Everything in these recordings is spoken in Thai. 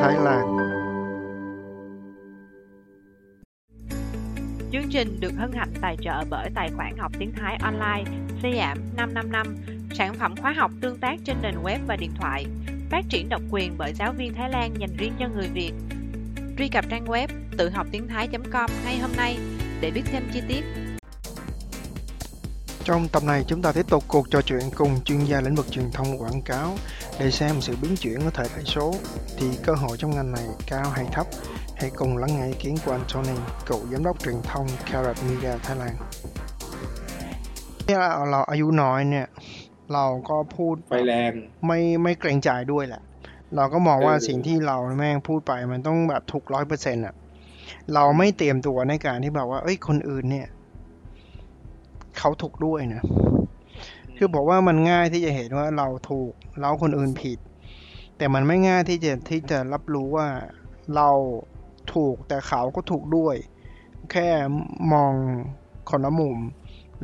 Thái Lan. Chương trình được hân hạnh tài trợ bởi tài khoản học tiếng Thái online Siam 555, sản phẩm khóa học tương tác trên nền web và điện thoại, phát triển độc quyền bởi giáo viên Thái Lan dành riêng cho người Việt. Truy cập trang web tự học tiếng Thái.com ngay hôm nay để biết thêm chi tiết. Trong tập này chúng ta tiếp tục cuộc trò chuyện cùng chuyên gia lĩnh vực truyền thông quảng cáo để xem sự biến chuyển của thời đại số thì cơ hội trong ngành này cao hay thấp. Hãy cùng lắng nghe ý kiến của anh Tony, cựu giám đốc truyền thông Carrot Media Thái Lan. เนี่ยเราอายุน้อยเนี่ย เราก็พูดไฟแรงไม่ไม่เกรงใจด้วยแหละ เราก็มองว่าเออสิ่งที่เราแม่งพูดไปมันต้องแบบถูกร้อยเปอร์เซ็นต์อะ เราไม่เตรียมตัวในการที่แบบว่า เอ้ยคนอื่นเนี่ย เขาถูกด้วยนะ คือบอกว่ามันง่ายที่จะเห็นว่าเราถูกแล้วคนอื่นผิด แต่มันไม่ง่ายที่จะที่จะรับรู้ว่าเราถูกแต่เขาก็ถูกด้วย แค่มองคนละมุม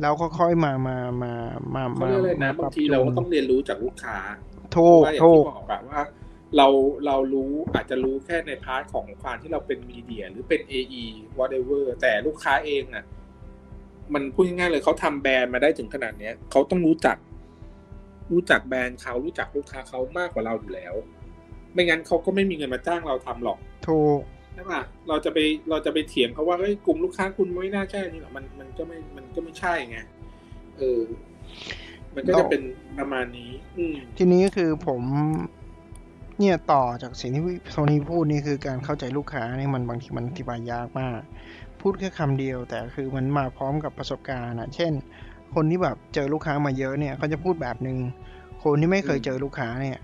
แล้วก็ค่อยมามามามาเขามาเรียกอะไรนะปบารังทีเราก็ต้องเรียนรู้จากลูกค้าถูกว่าอย่างถูกที่บอกอะว่าเราเรารู้อาจจะรู้แค่ใน part ของความที่เราเป็น media หรือเป็น AE whatever แต่ลูกค้าเองอะ มันพูดง่ายๆเลยเขาทำแบรนด์มาได้ถึงขนาดเนี้ยเขาต้องรู้จัก รู้จักแบรนด์เขารู้จักลูกค้าเขามากกว่าเราอยู่แล้ว ไม่งั้นเขาก็ไม่มีเงินมาจ้างเราทำหรอกถูกใช่ป่ะเราจะไปเราจะไปเถียงเขาว่าเฮ้ยกลุ่มลูกค้าคุณไม่น่าใช่นี่หรอกมันมันก็ไม่มันก็ไม่ใช่ไงเออ มันก็จะเป็นประมาณนี้ อืมทีนี้คือผมเนี่ยต่อจากสิ่งที่โทนี่พูดนี่คือการเข้าใจลูกค้านี่มันบางทีมันอธิบายยากมาก พูดแค่คำเดียว แต่คือมันมาพร้อมกับประสบการณ์อะเช่น คนที่แบบเจอลูกค้ามาเยอะเนี่ยเขาจะพูดแบบหนึ่งคนที่ไม่เคยอืมเจอลูกค้าเนี่ย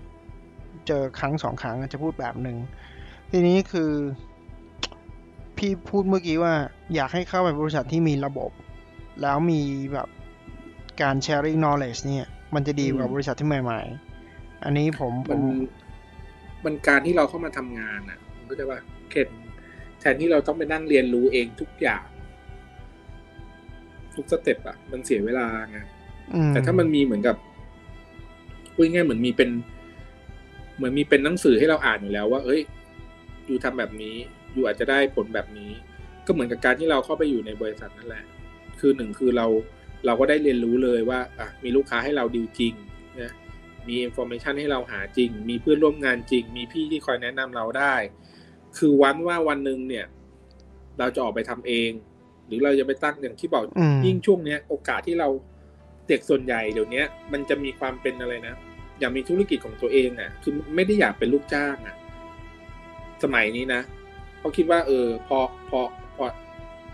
เจอครั้งสองครั้งจะพูดแบบหนึ่งทีนี้คือ พี่พูดเมื่อกี้ว่า อยากให้เข้าไปบริษัทที่มีระบบ แล้วมีแบบการ sharing knowledge เนี่ย มันจะดีกว่าอืมบริษัทที่ใหม่ ๆ อันนี้ผมผมันมมันการที่เราเข้ามาทำงานอะมันก็จะว่าเข็นแทนที่เราต้องไปนั่งเรียนรู้เองทุกอย่าง ทุก step อะมันเสียเวลาไงอืมแต่ถ้ามันมีเหมือนกับพูดง่ายๆเหมือนมีเป็น เหมือนมีเป็นหนังสือให้เราอ่านอยู่แล้วว่า เอ้ยอยู่ทำแบบนี้อยู่อาจจะได้ผลแบบนี้ ก็เหมือนกับการที่เราเข้าไปอยู่ในบริษัทนั่นแหละ คือหนึ่งคือเราเราก็ได้เรียนรู้เลยว่าอะมีลูกค้าให้เราดีลจริงนะมี information ให้เราหาจริง มีเพื่อนร่วมงานจริง มีพี่ที่คอยแนะนำเราได้ คือวันว่าวันหนึ่งเนี่ย เราจะออกไปทำเอง หรือเราจะไปตั้งอย่างที่บอกอืมยิ่งช่วงเนี้ย โอกาสที่เราเด็กส่วนใหญ่เดี๋ยวเนี้ยมันจะมีความเป็นอะไรนะอยากมีธุรกิจของตัวเองอะ คือไม่ได้อยากเป็นลูกจ้างอะ สมัยนี้นะเพราะคิดว่า เออ พอพอพอ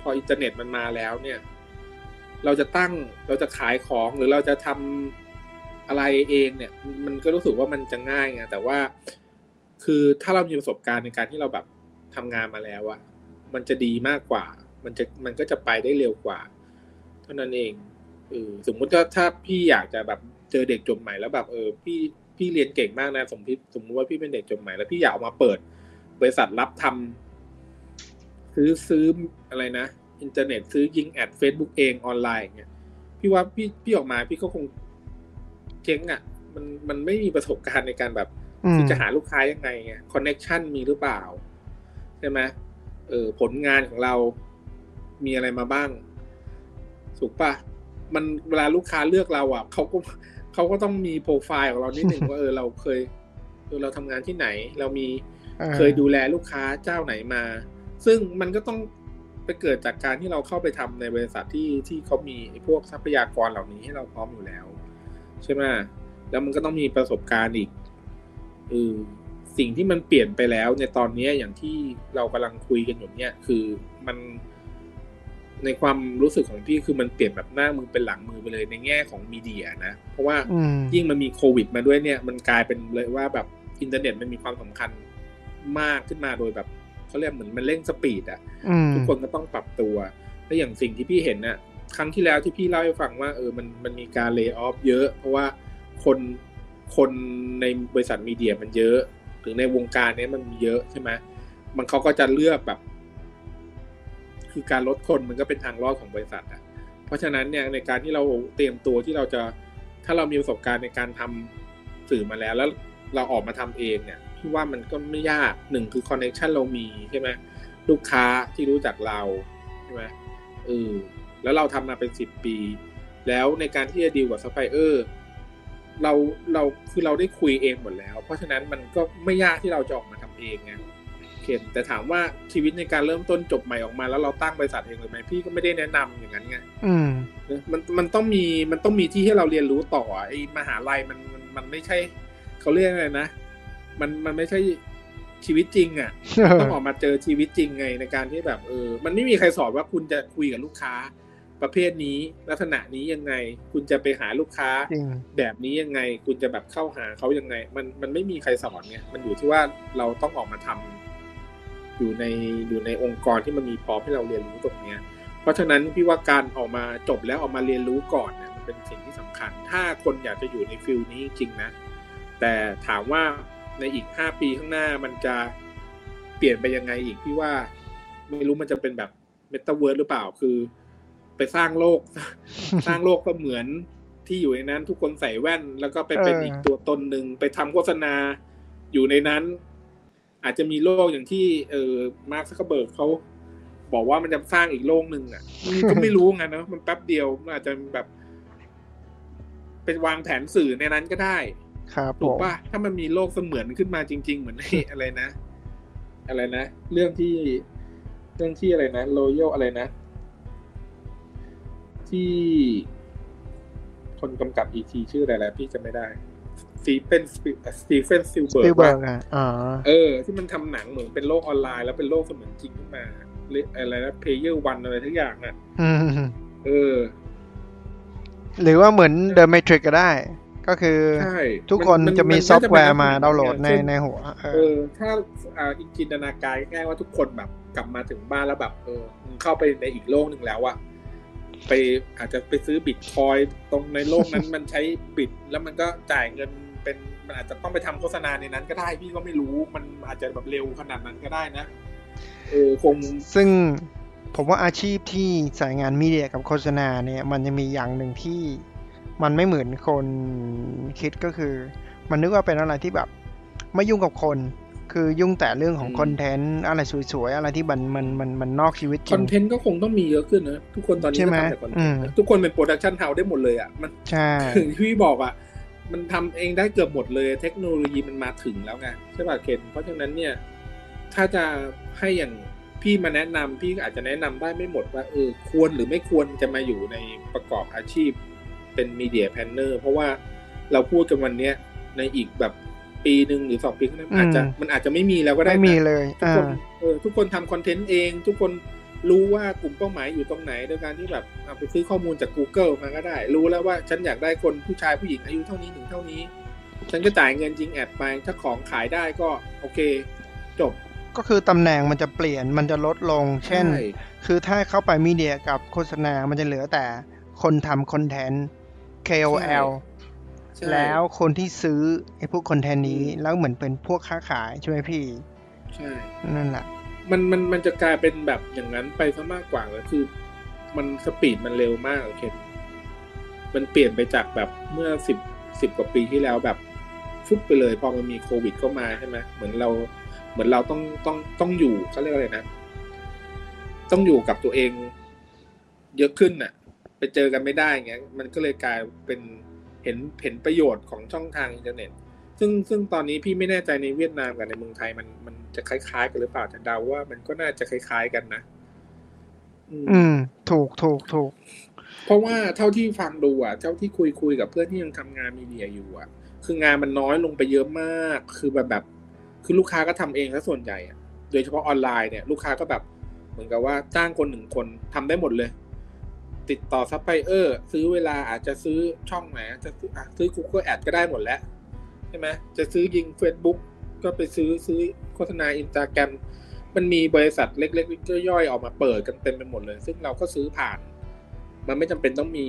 พออินเทอร์เน็ตมันมาแล้วเนี่ย เราจะตั้งเราจะขายของหรือเราจะทำอะไรเองเนี่ย มันก็รู้สึกว่ามันจะง่ายไงแต่ว่า คือถ้าเรามีประสบการณ์ในการที่เราแบบทำงานมาแล้วอะมันจะดีมากกว่า มันจะมันก็จะไปได้เร็วกว่า เท่านั้นเองเออสมมุติว่าถ้าพี่อยากจะแบบเจอเด็กจบใหม่แล้วแบบเออพี่พี่เรียนเก่งมากนะสมมติสมมติว่าพี่เป็นเด็กจบใหม่แล้วพี่อยากเอามาเปิด บริษัทรับทำซื้อซื้ออะไรนะอินเทอร์เน็ตซื้อยิงแอด Facebook เองออนไลน์เงี้ยพี่ว่าพี่พี่ออกมาพี่ก็คงเจ๊งอะ่ะ มันมันไม่มีประสบการณ์ในการแบบ ที่จะหาลูกค้ายังไงไง connection มีหรือเปล่า ใช่ไหมเออผลงานของเรามีอะไรมาบ้าง ถูกปะมันเวลาลูกค้าเลือกเราอะเขาก็เขาก็ต้องมีโปรไฟล์ของเรานิดหนึ่งว่าเออเราเคยเออเราทำงานที่ไหน เรามีเออเคยดูแลลูกค้าเจ้าไหนมา ซึ่งมันก็ต้องไปเกิดจากการที่เราเข้าไปทำในบริษัทที่ที่เขามีไอ้พวกทรัพยากรเหล่านี้ให้เราพร้อมอยู่แล้ว ใช่ไหมแล้วมันก็ต้องมีประสบการณ์อีก เออสิ่งที่มันเปลี่ยนไปแล้วในตอนเนี้ยอย่างที่เรากำลังคุยกันอยู่เนี่ยคือมันในความรู้สึกของพี่คือมันเปลี่ยนแบบหน้ามือเป็นหลังมือไปเลยในแง่ของมีเดียนะ เพราะว่าอืมยิ่งมันมีโควิดมาด้วยเนี่ย มันกลายเป็นเลยว่าแบบอินเทอร์เน็ตมันมีความสำคัญมากขึ้นมาโดยแบบเขาเรียกเหมือนมันเร่งสปีดอะอืมทุกคนก็ต้องปรับตัว และอย่างสิ่งที่พี่เห็นน่ะครั้งที่แล้วที่พี่เล่าให้ฟังว่าเออมันมันมีการเลิกออฟเยอะ เพราะว่าคน คนในบริษัทมีเดียมันเยอะ ถึงในวงการเนี้ยมันมีเยอะใช่ไหมมันเขาก็จะเลือกแบบ คือการลดคนมันก็เป็นทางรอดของบริษัทอะ เพราะฉะนั้นเนี่ยในการที่เราเตรียมตัวที่เราจะถ้าเรามีประสบการณ์ในการททำสื่อมาแล้ว แล้วเราออกมาทำเองเนี่ยพี่ว่ามันก็ไม่ยากหนึ่งคือ connection เรามีใช่ไหมลูกค้าที่รู้จักเราใช่ไหมเออแล้วเราทำมาเป็นสิบปี แล้วในการที่จะดีลกับซัพพลายเออร์ เราเราคือเราได้คุยเองหมดแล้ว เพราะฉะนั้นมันก็ไม่ยากที่เราจะออกมาทำเองไงเคนแต่ถามว่าชีวิตในการเริ่มต้นจบใหม่ออกมา แล้วเราตั้งบริษัทเองเลยไหมพี่ก็ไม่ได้แนะนำอย่างนั้นไงอืมมันมันต้องมีมันต้องมีที่ให้เราเรียนรู้ต่อไอ้มหาลัยมันมันมันไม่ใช่เขาเรียกอะไรนะ มันมันไม่ใช่ชีวิตจริงอะ่ะต้องออกมาเจอชีวิตจริงไงในการที่แบบเออ มันไม่มีใครสอนว่าคุณจะคุยกับลูกค้า ประเภทนี้ลักษณะนี้ยังไง คุณจะไปหาลูกค้าจริงแบบนี้ยังไง คุณจะแบบเข้าหาเขายังไง มันมันไม่มีใครสอนไงมันอยู่ที่ว่าเราต้องออกมาทำอยู่ในอยู่ในองค์กรที่มันมีพร้อมให้เราเรียนรู้ตรงเนี้ย เพราะฉะนั้นพี่ว่าการออกมาจบแล้วออกมาเรียนรู้ก่อนเนี่ยมันเป็นสิ่งที่สำคัญ ถ้าคนอยากจะอยู่ใน field นี้จริงๆนะ แต่ถามว่าในอีกห้าปีข้างหน้ามันจะเปลี่ยนไปยังไงอีกพี่ว่า ไม่รู้มันจะเป็นแบบเมตาเวิร์ดหรือเปล่าคือ ไปสร้างโลก สร้างโลกก็เหมือนที่อยู่ในนั้น ทุกคนใส่แว่น แล้วก็ไปเป็นเอออีอีกตัวตนหนึ่งไปทำโฆษณาอยู่ในนั้น อาจจะมีโลกอย่างที่เออมาร์คซักเคอร์เบิร์กเขาบอกว่ามันจะสร้างอีกโลกหนึ่งอะอืมก็ไม่รู้ไงนะมันแป๊บเดียวมันอาจจะแบบเป็นวางแผนสื่อในนั้นก็ได้ ครับผถูกป่ะถ้ามันมีโลกเสมือนขึ้นมาจริง ๆ เหมือนไอ้อะไรนะ อะไรนะ เรื่องที่เรื่องที่อะไรนะโรโยอะไรนะ ที่คนกำกับอีทีชื่ออะไรแล้วพี่จะไม่ได้สตีเฟนสตีเฟนซิลเบิซิร์ลกเบิว่าร์กอะอ๋อเออ ที่มันทำหนังเหมือนเป็นโลกออนไลน์แล้วเป็นโลกเสมือนจริงขึ้นมาเรียกอะไรนะเพย์เยอร์วันอะไรทุกอย่างน่ะอืมเออ หรือว่าเหมือน The Matrix ก็ได้ ก็คือใช่ทุกคนมันจะมีมันซอฟต์แวร์มาน่าจะเป็นดาวน์โหลดในเช่นในหัวเอเอออ ถ้าอ่าจินตนาการง่ายๆว่าทุกคนแบบกลับมาถึงบ้านแล้วแบบ เออมึงเข้าไปในอีกโลกหนึ่งแล้วอะ ไปอาจจะไปซื้อบิตคอยตรงในโลกนั้นมันใช้บิตแล้วมันก็จ่ายเงินเป็นมันอาจจะต้องไปทำโฆษณาในนั้นก็ได้พี่ก็ไม่รู้มันอาจจะแบบเร็วขนาดนั้นก็ได้นะเออคงซึ่งผมว่าอาชีพที่สายงานมีเดียกับโฆษณาเนี่ย มันจะมีอย่างหนึ่งที่มันไม่เหมือนคนคิดก็คือ มันนึกว่าเป็นอะไรที่แบบ ไม่ยุ่งกับคน คือยุ่งแต่เรื่องของอืมคอนเทนต์อะไรสวยๆ อะไรที่มันมันมันมันนอกชีวิตจคริอนงเทนต์ก็คงต้องมีเยอะขึ้นนะทุกคนตอนนี้ใช่ก็ไหมทำแต่คอนเทอืนมต์นะทุกคนเป็นโปรดักชันเฮาส์ได้หมดเลยอะมันใช่ถึงที่พี่บอกอะมันทำเองได้เกือบหมดเลย เทคโนโลยีมันมาถึงแล้วไงใช่ป่ะเคนเพราะฉะนั้นเนี่ย ถ้าจะให้อย่างพี่มาแนะนำพี่ก็อาจจะแนะนำได้ไม่หมดว่าเออควรหรือไม่ควรจะมาอยู่ในประกอบอาชีพเป็นมีเดียแพนเนอร์เพราะว่าเราพูดกันวันเนี้ยในอีกแบบ ปีหนึ่งหรือสองปีข้างหน้ามันอาจจะมันอาจจะไม่มีแล้วก็ได้ไม่นะมีเลยทุกอ่าคนเออทุกคนทำคอนเทนต์เอง ทุกคนรู้ว่ากลุ่มเป้าหมายอยู่ตรงไหนโดยการที่แบบเอาไปซื้อข้อมูลจาก Google มาก็ได้ รู้แล้วว่าฉันอยากได้คนผู้ชายผู้หญิงอายุเท่านี้ถึงเท่านี้ ฉันก็จ่ายเงินจริงแอดไปถ้าของขายได้ก็โอเค จบ ก็คือตำแหน่งมันจะเปลี่ยนมันจะลดลง เช่นใช่คือถ้าเข้าไปมีเดียกับโฆษณา มันจะเหลือแต่คนทำคอนเทนต์ KOL ใช่ แล้วคนที่ซื้อไอ้พวกคอนเทนต์นี้แล้วเหมือนเป็นพวกค้าขายใช่ไหมพี่ ใช่ นั่นแหละ มันมันมันจะกลายเป็นแบบอย่างนั้นไปซะมากกว่าเลยคือ มันสปีดมันเร็วมากโอเคมันเปลี่ยนไปจากแบบเมื่อสิบสิบกว่าปีที่แล้วแบบฟุบไปเลยพอมันมีโควิดเข้ามาใช่ไหมเหมือนเราเหมือนเราต้องต้องต้องอยู่เขาเรียกอะไรนะ ต้องอยู่กับตัวเอง เยอะขึ้นน่ะ ไปเจอกันไม่ได้เงี้ยมันก็เลยกลายเป็น เห็นเห็นประโยชน์ของช่องทางอินเทอร์เน็ต ซึ่งซึ่งตอนนี้พี่ไม่แน่ใจในเวียดนามกับในเมืองไทยมันมันจะคล้ายๆกันหรือเปล่าแต่เดาว่ามันก็น่าจะคล้าย ๆกันนะ อืมอืมถูกถูกถูกเพราะว่าเท่าที่ฟังดูอะ เท่าที่คุยคุยกับเพื่อนที่ยังทำงานมีเดียอยู่อะ คืองานมันน้อยลงไปเยอะมาก คือแบบแบบ คือลูกค้าก็ทำเองซะส่วนใหญ่อะ โดยเฉพาะออนไลน์เนี่ย ลูกค้าก็แบบเหมือนกับว่าจ้างคนหนึ่งคนทำได้หมดเลย ติดต่อซัพพลายเออร์ซื้อเวลาอาจจะซื้อช่องไหนจะซื้ออะซื้อ Google Ad ก็ได้หมดแล้วใช่ไหมจะซื้อยิง Facebook ก็ไปซื้อซื้อโฆษณาอินสตาแกรมมันมีบริษัทเล็กๆย่อยๆออกมาเปิดกันเต็มไปหมดเลย ซึ่งเราก็ซื้อผ่าน มันไม่จำเป็นต้องมี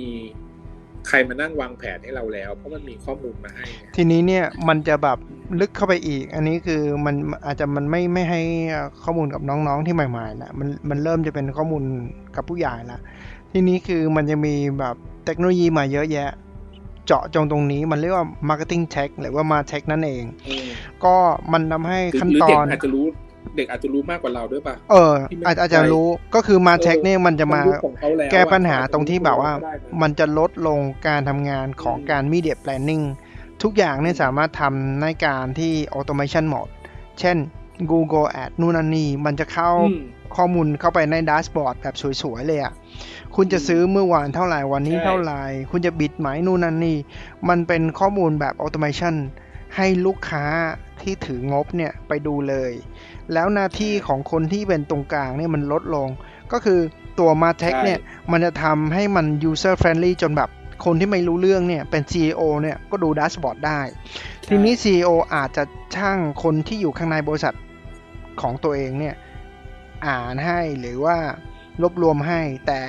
ใครมานั่งวางแผนให้เราแล้ว เพราะมันมีข้อมูลมาให้ ทีนี้เนี่ยมันจะแบบลึกเข้าไปอีก อันนี้คือมันอาจจะมันไม่ไม่ให้ข้อมูลกับน้องๆที่ใหม่ๆละมันมันเริ่มจะเป็นข้อมูลกับผู้ใหญ่ละ ทีนี้คือมันจะมีแบบเทคโนโลยีมาเยอะแยะ เจาะจงตรงนี้มันเรียกว่า marketing tech หรือว่า ma tech นั่นเองเออก็มันทำให้หรือขั้นหรือตเด็กอนอาจจะรู้เด็กอาจจะรู้มากกว่าเราด้วยป่ะ เออที่ไม่อาจอาจจะใช่รู้ ก็คือ ma tech เนี่ยมันจะมายุคของเขาล้วอะแก้ปัญหาตรงที่แบบว่าก็ได้นะมันจะลดลงการทำงานของการ media planning ทุกอย่างเนี่ยสามารถทำในการที่ automation หมด เช่น Google Ad นู่นนั่นนี่มันจะเข้าอืม ข้อมูลเข้าไปในด a ชบอร์ดแบบสวยๆเลยอะ่ะ คุณจะซื้อเมื่อวานเท่าไหร่วันนี้ใช่เท่าไหร่ คุณจะบิดไหมนู่นนั่นนี่ มันเป็นข้อมูลแบบอ u โต m a t i o n ให้ลูกค้าที่ถืองบเนี่ยไปดูเลย แล้วหน้าที่ของคนที่เป็นตรงกลางเนี่ยมันลดลง ก็คือตัว m a t e c ใช่เนี่ยมันจะทำให้มัน user friendly จนแบบคนที่ไม่รู้เรื่องเนี่ยเป็น CEO เนี่ยก็ดูด a ชบอร์ดได้ ทีนี้ CEO อาจจะช่างคนที่อยู่ข้างในบริษัทของตัวเองเนี่ย อ่านให้หรือว่ารวบรวมให้ แต่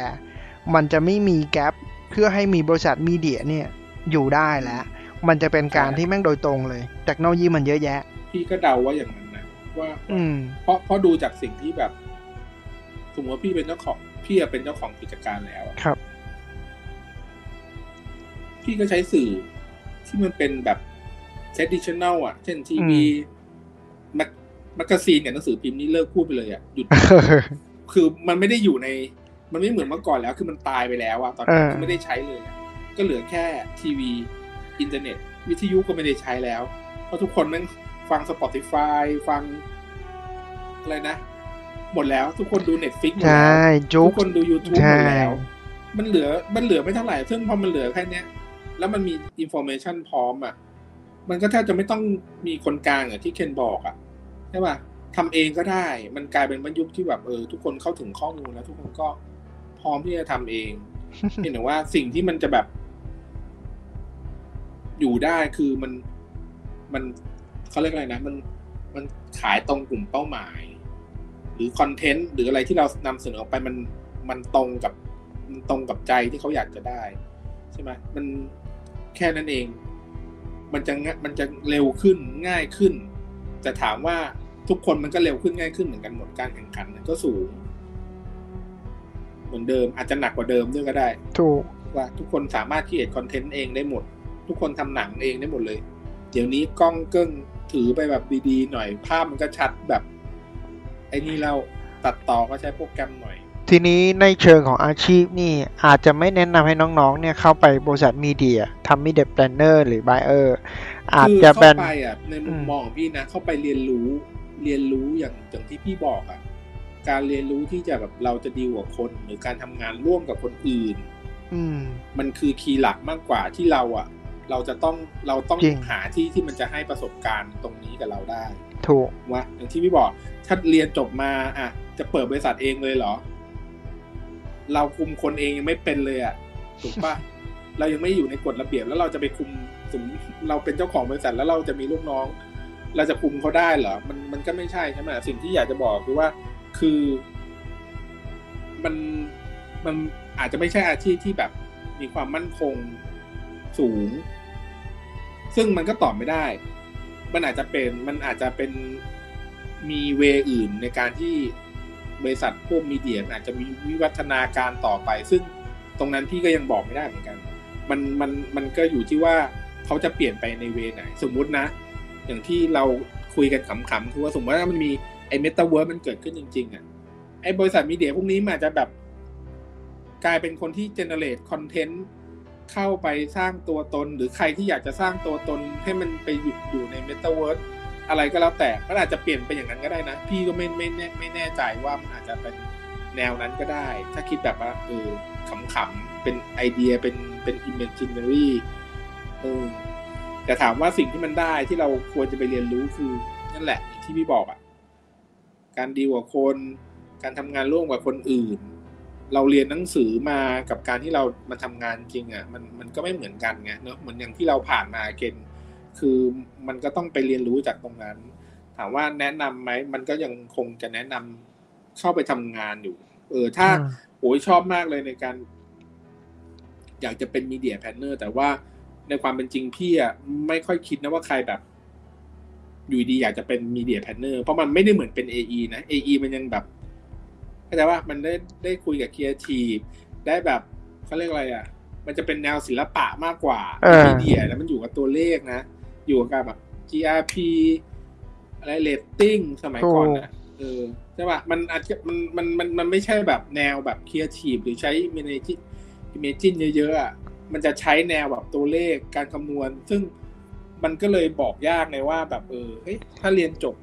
มันจะไม่มีแกลบเพื่อให้มีบริษัทมีเดียเนี่ยอยู่ได้แล้ว มันจะเป็นการใช่ที่แม่งโดยตรงเลยเทคโนโลยีมันเยอะแยะ พี่ก็เดาว่าอย่างนั้นนะว่า อืม เพราะเพราะดูจากสิ่งที่แบบสมมติว่าพี่เป็นเจ้าของพี่อะเป็นเจ้าของกิจการแล้วอะครับ พี่ก็ใช้สื่อที่มันเป็นแบบ traditional อะ เช่นทีวี mag magazine กับหนังสือพิมพ์นี่เลิกพูดไปเลยอะหยุด คือมันไม่ได้อยู่ใน มันไม่เหมือนเมื่อก่อนแล้ว คือมันตายไปแล้วอะตอนนี้เออคือไม่ได้ใช้เลยอะก็เหลือแค่ทีวี อินเทอร์เน็ต วิทยุก็ไม่ได้ใช้แล้ว เพราะทุกคนแม่งฟัง Spotify ฟัง อะไรนะ หมดแล้วทุกคนดู Netflix หมดใช่แล้วจุทุกกคนดู YouTube ใช่หมดแล้ว มันเหลือมันเหลือไม่เท่าไหร่ ซึ่งพอมันเหลือแค่เนี้ย แล้วมันมี information พร้อมอะ มันก็แทบจะไม่ต้องมีคนกลางอะที่เคนบอกอะ ใช่ป่ะทำเองก็ได้ มันกลายเป็นบรรยุคที่แบบเออทุกคนเข้าถึงข้อมูลแล้ว ทุกคนก็พร้อมที่จะทำเองเห็นแต่ว่าสิ่งที่มันจะแบบ อยู่ได้คือมันมันเขาเรียกอะไรนะมันมันขายตรงกลุ่มเป้าหมาย หรือคอนเทนต์หรืออะไรที่เรานำเสนอออกไปมันมันตรงกับมันตรงกับใจที่เขาอยากจะได้ ใช่ไหมมันแค่นั้นเอง มันจะงะมันจะเร็วขึ้นง่ายขึ้น แต่ถามว่า ทุกคนมันก็เร็วขึ้นง่ายขึ้นเหมือนกันหมดการแข่งขันมันก็สูง เหมือนเดิมอาจจะหนักกว่าเดิมด้วยก็ได้ ถูกว่าทุกคนสามารถคิดคอนเทนต์เองได้หมด ทุกคนทำหนังเองได้หมดเลย เดี๋ยวนี้กล้องเกิ้งถือไปแบบดีๆหน่อยภาพมันก็ชัดแบบ ไอ้นี่เราตัดต่อก็ใช้โปรแกรมหน่อย ทีนี้ในเชิงของอาชีพนี่อาจจะไม่แนะนำให้น้องๆ เนี่ยเข้าไปบริษัทมีเดียทำมีเดียแพลนเนอร์หรือ b บเออร์อาจคือจะเข้าเป็นไปอะในมุอืมมมองของพี่นะเข้าไปเรียนรู้ เรียนรู้อย่างอย่างที่พี่บอกอะการเรียนรู้ที่จะแบบเราจะดีลกับคน หรือการทำงานร่วมกับคนอื่น อืมมันคือคีย์หลักมากกว่าที่เราอะ เราจะต้องเราต้องจริงหาที่ที่มันจะให้ประสบการณ์ตรงนี้กับเราได้ ถูกว่าอย่างที่พี่บอกถ้าเรียนจบมาอะ จะเปิดบริษัทเองเลยเหรอ เราคุมคนเองยังไม่เป็นเลยอะถูกปะเรายังไม่อยู่ในกฎระเบียบแล้วเราจะไปคุมสมมติเราเป็นเจ้าของบริษัทแล้วเราจะมีลูกน้อง เราจะคุมเขาได้เหรอ มันมันก็ไม่ใช่ใช่ไหมสิ่งที่อยากจะบอกคือว่าคือมันมันอาจจะไม่ใช่อาชีพที่แบบมีความมั่นคงสูง ซึ่งมันก็ตอบไม่ได้ มันอาจจะเป็นมันอาจจะเป็นมีเวอื่นในการที่บริษัทพวกมีเดียอาจจะมีวิวัฒนาการต่อไป ซึ่งตรงนั้นพี่ก็ยังบอกไม่ได้เหมือนกัน มันมันมันก็อยู่ที่ว่าเขาจะเปลี่ยนไปใน way ไหน สมมุตินะ อย่างที่เราคุยกันขำๆคือว่าสมมติว่ามันมีไอ้เมตาเวิร์มันเกิดขึ้นจริง ๆอะไอ้บริษัท media พวกนี้มันอาจจะแบบ กลายเป็นคนที่ generate คอนเทนต์เข้าไปสร้างตัวตน หรือใครที่อยากจะสร้างตัวตนให้มันไปหยุดอยู่ในเมตาเวิร์อะไรก็แล้วแต่มันอาจจะเปลี่ยนไปอย่างนั้นก็ได้นะ พี่ก็ไม่ไม่แน่ไม่แน่ใจว่ามันอาจจะเป็นแนวนั้นก็ได้ ถ้าคิดแบบว่าเออขำๆเป็นไอเดียเป็นเป็น imaginary เออ แต่ถามว่าสิ่งที่มันได้ที่เราควรจะไปเรียนรู้คือนั่นแหละอย่างที่พี่บอกอะ่ะ การดีลกับคน การทำงานร่วมกับคนอื่น เราเรียนหนังสือมากับการที่เรามาทำงานจริงอะ่ะมันมันก็ไม่เหมือนกันไงเนอะเหมือนอย่างที่เราผ่านมาเกณฑ์คือมันก็ต้องไปเรียนรู้จากตรงนั้น ถามว่าแนะนำไหมมันก็ยังคงจะแนะนำเข้าไปทำงานอยู่ เออถ้าอืมโอ้ยชอบมากเลยในการ อยากจะเป็น media planner แต่ว่า ในความเป็นจริงพี่อะไม่ค่อยคิดนะว่าใครแบบ อยู่ดีอยากจะเป็น media planner เพราะมันไม่ได้เหมือนเป็น AE นะ AE มันยังแบบเข้าใจว่ามันได้ได้คุยกับครีเอทีฟได้แบบเขาเรียกอะไรอะ มันจะเป็นแนวศิลปะมากกว่าเออ media แล้วมันอยู่กับตัวเลขนะ อยู่กับแบบ GRP อะไรเรตติ้งสมัยก่อนนะเออใช่ป่ะมันอาจจะมันมันมันมันไม่ใช่แบบแนวแบบครีเอทีฟหรือใช้ manage imagine เยอะๆอะ มันจะใช้แนวแบบตัวเลขการคำนวณ ซึ่งมันก็เลยบอกยากเลยว่าแบบเออเฮ้ยถ้าเรียนจบ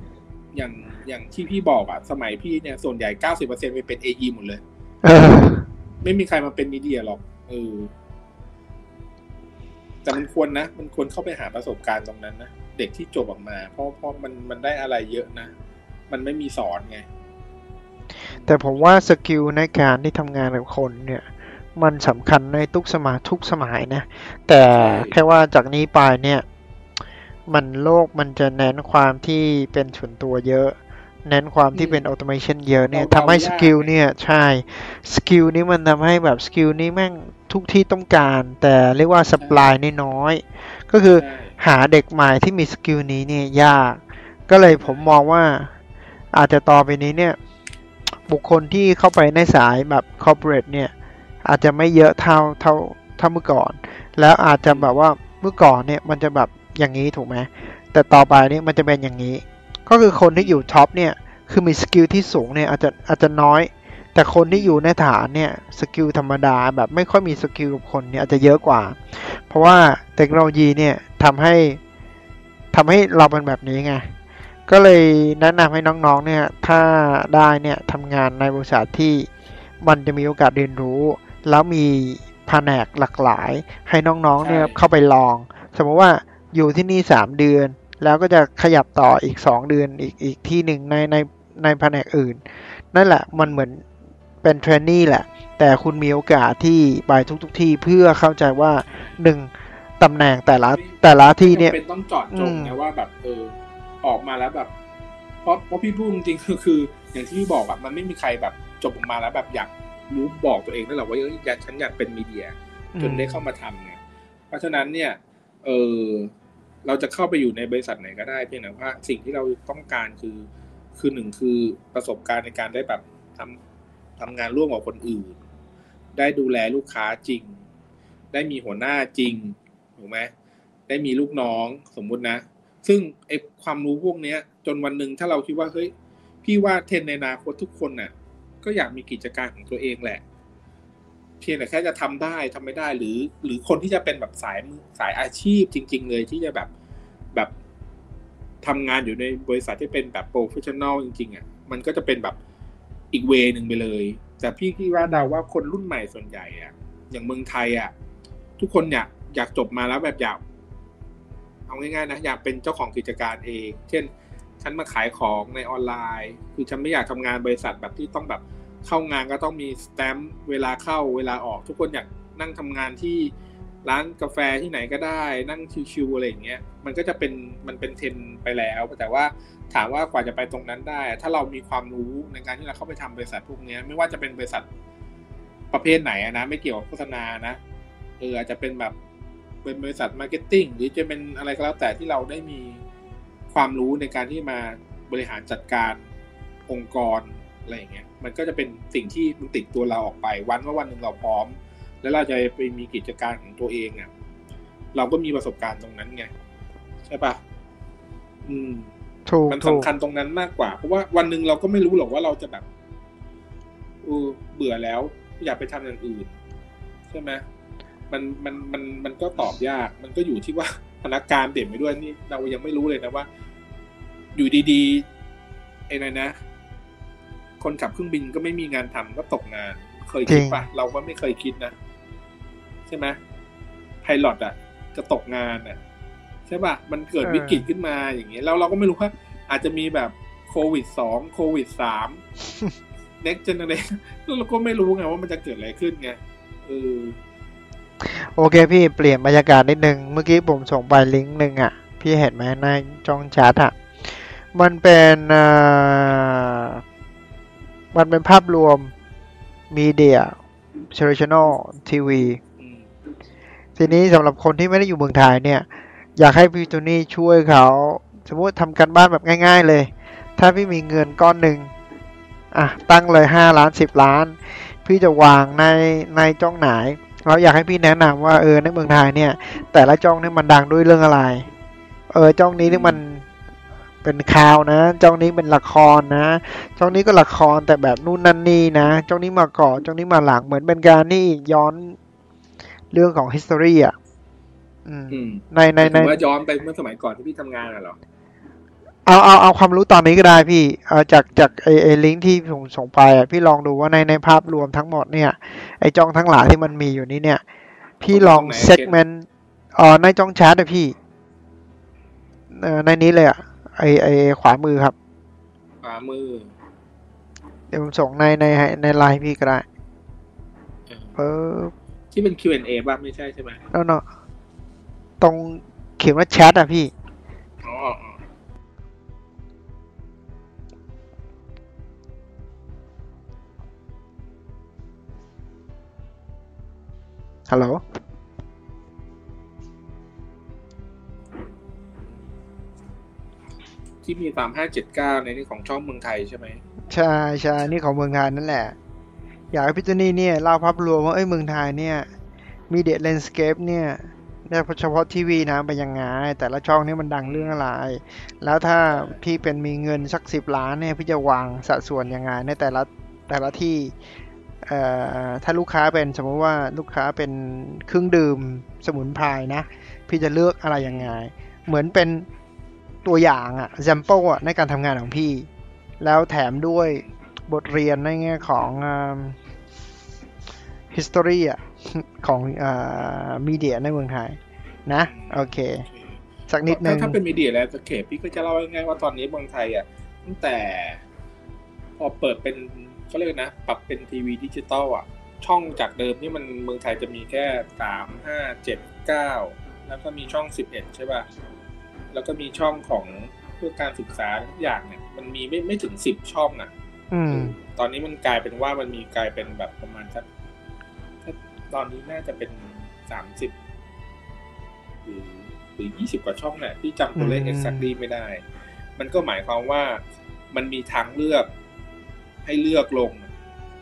อย่างอย่างที่พี่บอกอะสมัยพี่เนี่ยส่วนใหญ่เก้าสิบเปอร์เซ็นต์ไปเป็น AE หมดเลยเออไม่มีใครมาเป็น media หรอกเออแต่มันควรนะ มันควรเข้าไปหาประสบการณ์ตรงนั้นนะ เด็กที่จบออกมา เพราะเพราะมันมันได้อะไรเยอะนะ มันไม่มีสอนไง แต่ผมว่า skill ในการที่ทำงานกับคนเนี่ย มันสำคัญในทุกสมัยทุกสมัยนะ แต่ใช่แค่ว่าจากนี้ไปเนี่ย มันโลกมันจะเน้นความที่เป็นส่วนตัวเยอะ เน้นความที่เป็น automation เยอะเนี่ยเราทำให้เรา skill ยากไงเนี่ยใช่skill นี้มันทำให้แบบ skill นี้แม่งทุกที่ต้องการ แต่เรียกว่า supply นี่น้อย ก็คือใช่หาเด็กใหม่ที่มี skill นี้เนี่ยยาก ก็เลยผมมองว่าอาจจะต่อไปนี้เนี่ยบุคคลที่เข้าไปในสายแบบ corporate เนี่ย อาจจะไม่เยอะเท่าเท่าเท่าเมื่อก่อน แล้วอาจจะแบบว่าเมื่อก่อนเนี่ยมันจะแบบอย่างนี้ถูกไหมแต่ต่อไปเนี่ยมันจะเป็นอย่างนี้ ก็คือคนที่อยู่ top เนี่ยคือมี skill ที่สูงเนี่ยอาจจะอาจจะน้อย แต่คนที่อยู่ในฐานเนี่ย skill ธรรมดาแบบไม่ค่อยมี skill กับคนเนี่ยอาจจะเยอะกว่า เพราะว่าเทคโนโลยีเนี่ยทำให้ทำให้เราเป็นแบบนี้ไงก็เลยแนะนำให้น้องๆเนี่ยถ้าได้เนี่ยทำงานในบริษัทที่มันจะมีโอกาสเรียนรู้ แล้วมีแผนกหลากหลาย ให้น้องๆเนี่ยใช่เข้าไปลอง สมมติว่าอยู่ที่นี่สามเดือน แล้วก็จะขยับต่ออีกสองเดือนอีกอีกที่หนึ่งในในในแผนกอื่น นั่นแหละมันเหมือนเป็นเทรนนี่แหละ แต่คุณมีโอกาสที่ไปทุกๆทที่เพื่อเข้าใจว่าหนึ่งตำแหน่งแต่ละแต่ละที่เนี่ยไม่จำเป็นต้องเจอดจงอืมนะว่าแบบเออออกมาแล้วแบบ เพราะเพราะพี่พูดจริงๆคือคือ อย่างที่พี่บอกอะมันไม่มีใครแบบจบออกมาแล้วแบบอยาก รู้บอกตัวเองได้หรอกว่าเอ้ยอยากฉันอยากเป็นมีเดีย จนได้เข้ามาทำไงเพราะฉะนั้นเนี่ย เออเราจะเข้าไปอยู่ในบริษัทไหนก็ได้เพียงแต่ว่าสิ่งที่เราต้องการคือ คือหนึ่งคือประสบการณ์ในการได้แบบทำทำงานร่วมกับคนอื่น ได้ดูแลลูกค้าจริง ได้มีหัวหน้าจริงถูกไหมได้มีลูกน้องสมมุตินะ ซึ่งไอความรู้พวกเนี้ย จนวันหนึ่งถ้าเราคิดว่าเฮ้ยพี่ว่าเทรนด์ในอนาคตทุกคนน่ะ ก็อยากมีกิจการของตัวเองแหละ เพียงแต่แค่จะทำได้ทำไม่ได้หรือ หรือคนที่จะเป็นแบบสายมือสายอาชีพจริง ๆ เลยที่จะแบบแบบทำงานอยู่ในบริษัทที่เป็นแบบ professional จริง ๆอะมันก็จะเป็นแบบอีก way หนึ่งไปเลย แต่พี่คิดว่าเดาว่าคนรุ่นใหม่ส่วนใหญ่อะอย่างเมืองไทยอะ ทุกคนอยากอยากจบมาแล้วแบบอยากเอาง่ายๆนะอยากเป็นเจ้าของกิจการเอง เช่น ฉันมาขายของในออนไลน์ คือฉันไม่อยากทำงานบริษัทแบบที่ต้องแบบเข้างานก็ต้องมีสแตมป์เวลาเข้าเวลาออกทุกคนอยากนั่งทำงานที่ร้านกาแฟที่ไหนก็ได้นั่งชิวๆอะไรอย่างเงี้ยมันก็จะเป็นมันเป็นเทรนด์ไปแล้ว แต่ว่าถามว่ากว่าจะไปตรงนั้นได้ ถ้าเรามีความรู้ในการที่เราเข้าไปทำบริษัทพวกเนี้ยไม่ว่าจะเป็นบริษัทประเภทไหนนะ ไม่เกี่ยวกับโฆษณานะเอออาจจะเป็นแบบเป็นบริษัท marketing หรือจะเป็นอะไรก็แล้วแต่ที่เราได้มี ความรู้ในการที่มาบริหารจัดการองค์กรอะไรอย่างเงี้ยมันก็จะเป็นสิ่งที่มันติดตัวเราออกไป วันว่าวันหนึ่งเราพร้อม แล้วเราจะไปมีกิจการของตัวเองอะ่ะเราก็มีประสบการณ์ตรงนั้นไงใช่ปะอืมถูกมันถูสำกคัญตรงนั้นมากกว่า เพราะว่าวันหนึ่งเราก็ไม่รู้หรอกว่าเราจะแบบเออเบื่อแล้ว อยากไปทำอย่างอื่น ใช่ไหมมันมันมันมันก็ตอบยาก มันก็อยู่ที่ว่า พนักงานเปลี่ยนไปด้วยนี่เรายังไม่รู้เลยนะว่า อยู่ดีๆไอ้นั่นนะ คนขับเครื่องบินก็ไม่มีงานทำก็ตกงาน เคยคิดปะเราก็ไม่เคยคิดนะ ใช่ไหมไพลอตอะ จะตกงานอะใช่ปะมันเกิดวิกฤตขึ้นมาอย่างเงี้ยแล้วเราก็ไม่รู้ว่าอาจจะมีแบบโควิดสองโควิดสาม next generation เราก็ไม่รู้ไงว่ามันจะเกิดอะไรขึ้นไงเออ โอเคพี่เปลี่ยนบรรยากาศนิดนึง เมื่อกี้ผมส่งไปลิงก์หนึ่งอะ พี่เห็นไหมในช่องแชทอะ มันเป็นเอ่อมันเป็นภาพรวมมีเดียเชอร์ช n น l ทีวีอืมทีนี้สำหรับคนที่ไม่ได้อยู่เมืองไทยเนี่ย อยากให้พี่โทนี่ช่วยเขา สมมติทำการบ้านแบบง่าย ๆเลย ถ้าพี่มีเงินก้อนหนึ่งอะตั้งเลยห้าล้านสิบล้าน พี่จะวางในในจ้องไหน เราอยากให้พี่แนะนำว่าเออในเมืองไทยเนี่ย แต่ละจ้องเนี่ยมันดังด้วยเรื่องอะไร เออจ้องนี้นี่มันเป็นข่าวนะ จ้องนี้เป็นละครนะ จ้องนี้ก็ละครแต่แบบนู่นนั่นนี่นะ จ้องนี้มาก่อนจ้องนี้มาหลังเหมือนเป็นการที่ย้อนเรื่องของ history อะอืมอืมในในในหมายถึงว่าย้อนไปเมื่อสมัยก่อนที่พี่ทำงานอะเหรอ เอาเอาเอาความรู้ตอนนี้ก็ได้พี่เอาจากจากไอไอลิงก์ที่ผมส่งไปอะพี่ลองดูว่าในในภาพรวมทั้งหมดเนี่ยไอจ้องทั้งหลายที่มันมีอยู่นี่เนี่ย พี่ลองตรงไหนเซกเมนต์อ๋อในจ้องแชทอะพี่เออในนี้เลยอะไอไอขวามือครับ ขวามือ เดี๋ยวผมส่งในในในไลน์พี่ก็ได้เออเออที่เป็น Q&A บ้างไม่ใช่ใช่ไหมแล้วเนาะตรงเขียนว่าแชทอะพี่อ๋อ ฮัลโหลที่มีสามห้าเจ็ดเก้าในนี่ของช่องเมืองไทยใช่ไหมใช่ใช่นี่ของเมืองไทยนั่นแหละ อยากให้พี่เจนี่เนี่ยเล่าภาพรวมว่าเอ้ยเมืองไทยเนี่ย media landscape เนี่ยเฉพาะทีวีนะเป็นยังไง แต่ละช่องนี่มันดังเรื่องอะไร แล้วถ้าพี่เป็นมีเงินสักสิบล้านเนี่ยพี่จะวางสัดส่วนยังไงในแต่ละแต่ละที่เอ่อ ถ้าลูกค้าเป็นสมมติว่าลูกค้าเป็นเครื่องดื่มสมุนไพรนะ พี่จะเลือกอะไรยังไง เหมือนเป็นตัวอย่างอะ example อะในการทำงานของพี่ แล้วแถมด้วยบทเรียนในแง่ของอ history อะของมีเดียในเมืองไทย นะ โอเค สักนิดนึงถ้าเป็นมีเดีย landscape พี่ก็จะเล่าง่ายๆว่าตอนนี้เมืองไทยอะตั้งแต่พอเปิดเป็น เขาเรียกนะ ปรับเป็นทีวีดิจิตอลอะ ช่องจากเดิมที่มันเมืองไทยจะมีแค่สามห้าเจ็ดเก้าแล้วก็มีช่องสิบเอ็ดใช่ป่ะ แล้วก็มีช่องของเพื่อการศึกษาทุกอย่างเนี่ย มันมีไม่ไม่ถึงสิบช่องอะอืม ตอนนี้มันกลายเป็นว่ามันมีกลายเป็นแบบประมาณสักถ้าตอนนี้น่าจะเป็นสามสิบหรือหรือยี่สิบกว่าช่องแหละที่จำตัวเลขอืม exactly ไม่ได้ มันก็หมายความว่ามันมีทางเลือก ให้เลือกลง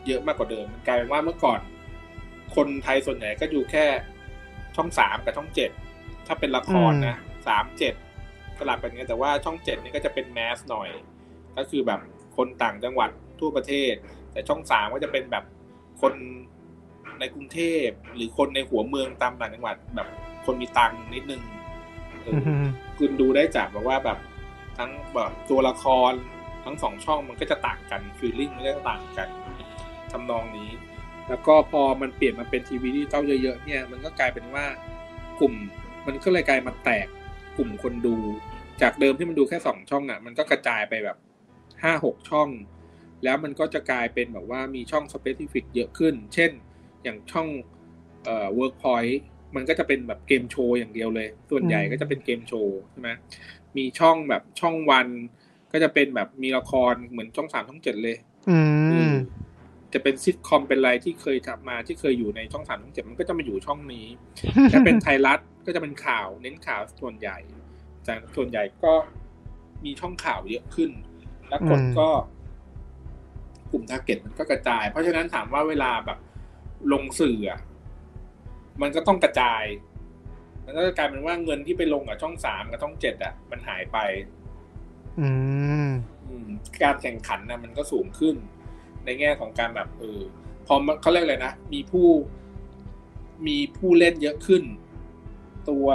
เยอะมากกว่าเดิมมันกลายเป็นว่าเมื่อก่อน คนไทยส่วนใหญ่ก็ดูแค่ช่องสามกับช่องเจ็ดถ้าเป็นละครนะสามเจ็ดสลับกันเงี้ยแต่ว่าช่องเจ็ดนี่ก็จะเป็น mass หน่อย ก็คือแบบคนต่างจังหวัดทั่วประเทศ แต่ช่องสามก็จะเป็นแบบคนในกรุงเทพหรือคนในหัวเมืองตามต่างจังหวัด แบบคนมีตังค์นิดนึงเอออืมคุณดูได้จากแบบว่าแบบทั้งแบบตัวละคร ทั้งสองช่องมันก็จะต่างกัน feeling มันก็จะต่างกันทำนองนี้ แล้วก็พอมันเปลี่ยนมาเป็นทีวีดิจิตอลเยอะๆเนี่ยมันก็กลายเป็นว่ากลุ่มมันก็เลยกลายมาแตกกลุ่มคนดู จากเดิมที่มันดูแค่สองช่องอะ มันก็กระจายไปแบบห้าหกช่อง แล้วมันก็จะกลายเป็นแบบว่ามีช่องสเปซิฟิกเยอะขึ้น เช่น อย่างช่องเอ่อ Workpoint มันก็จะเป็นแบบเกมโชว์อย่างเดียวเลย ส่วนใหญ่ก็จะเป็นเกมโชว์ใช่ไหมมีช่องแบบช่องวัน ก็จะเป็นแบบมีละครเหมือนช่องสามช่องเจ็ดเลย อืมจะเป็นซิทคอมเป็นอะไรที่เคยทำมาที่เคยอยู่ในช่องสามช่องเจ็ดมันก็จะมาอยู่ช่องนี้ถ้าเป็นไทยรัฐก็จะเป็นข่าวเน้นข่าวส่วนใหญ่แต่ส่วนใหญ่ก็มีช่องข่าวเยอะขึ้น แล้วคนอืมก็ กลุ่มทาร์เก็ตมันก็กระจาย เพราะฉะนั้นถามว่าเวลาแบบ ลงสื่ออะมันก็ต้องกระจาย มันก็จะกลายเป็นว่าเงินที่ไปลงกับช่องสามกับช่องเจ็ดอะมันหายไป อืมอืมการแข่งขันนะมันก็สูงขึ้น ในแง่ของการแบบเออพอมันเขาเรียกอะไรนะ มีผู้ มีผู้เล่นเยอะขึ้น ตัว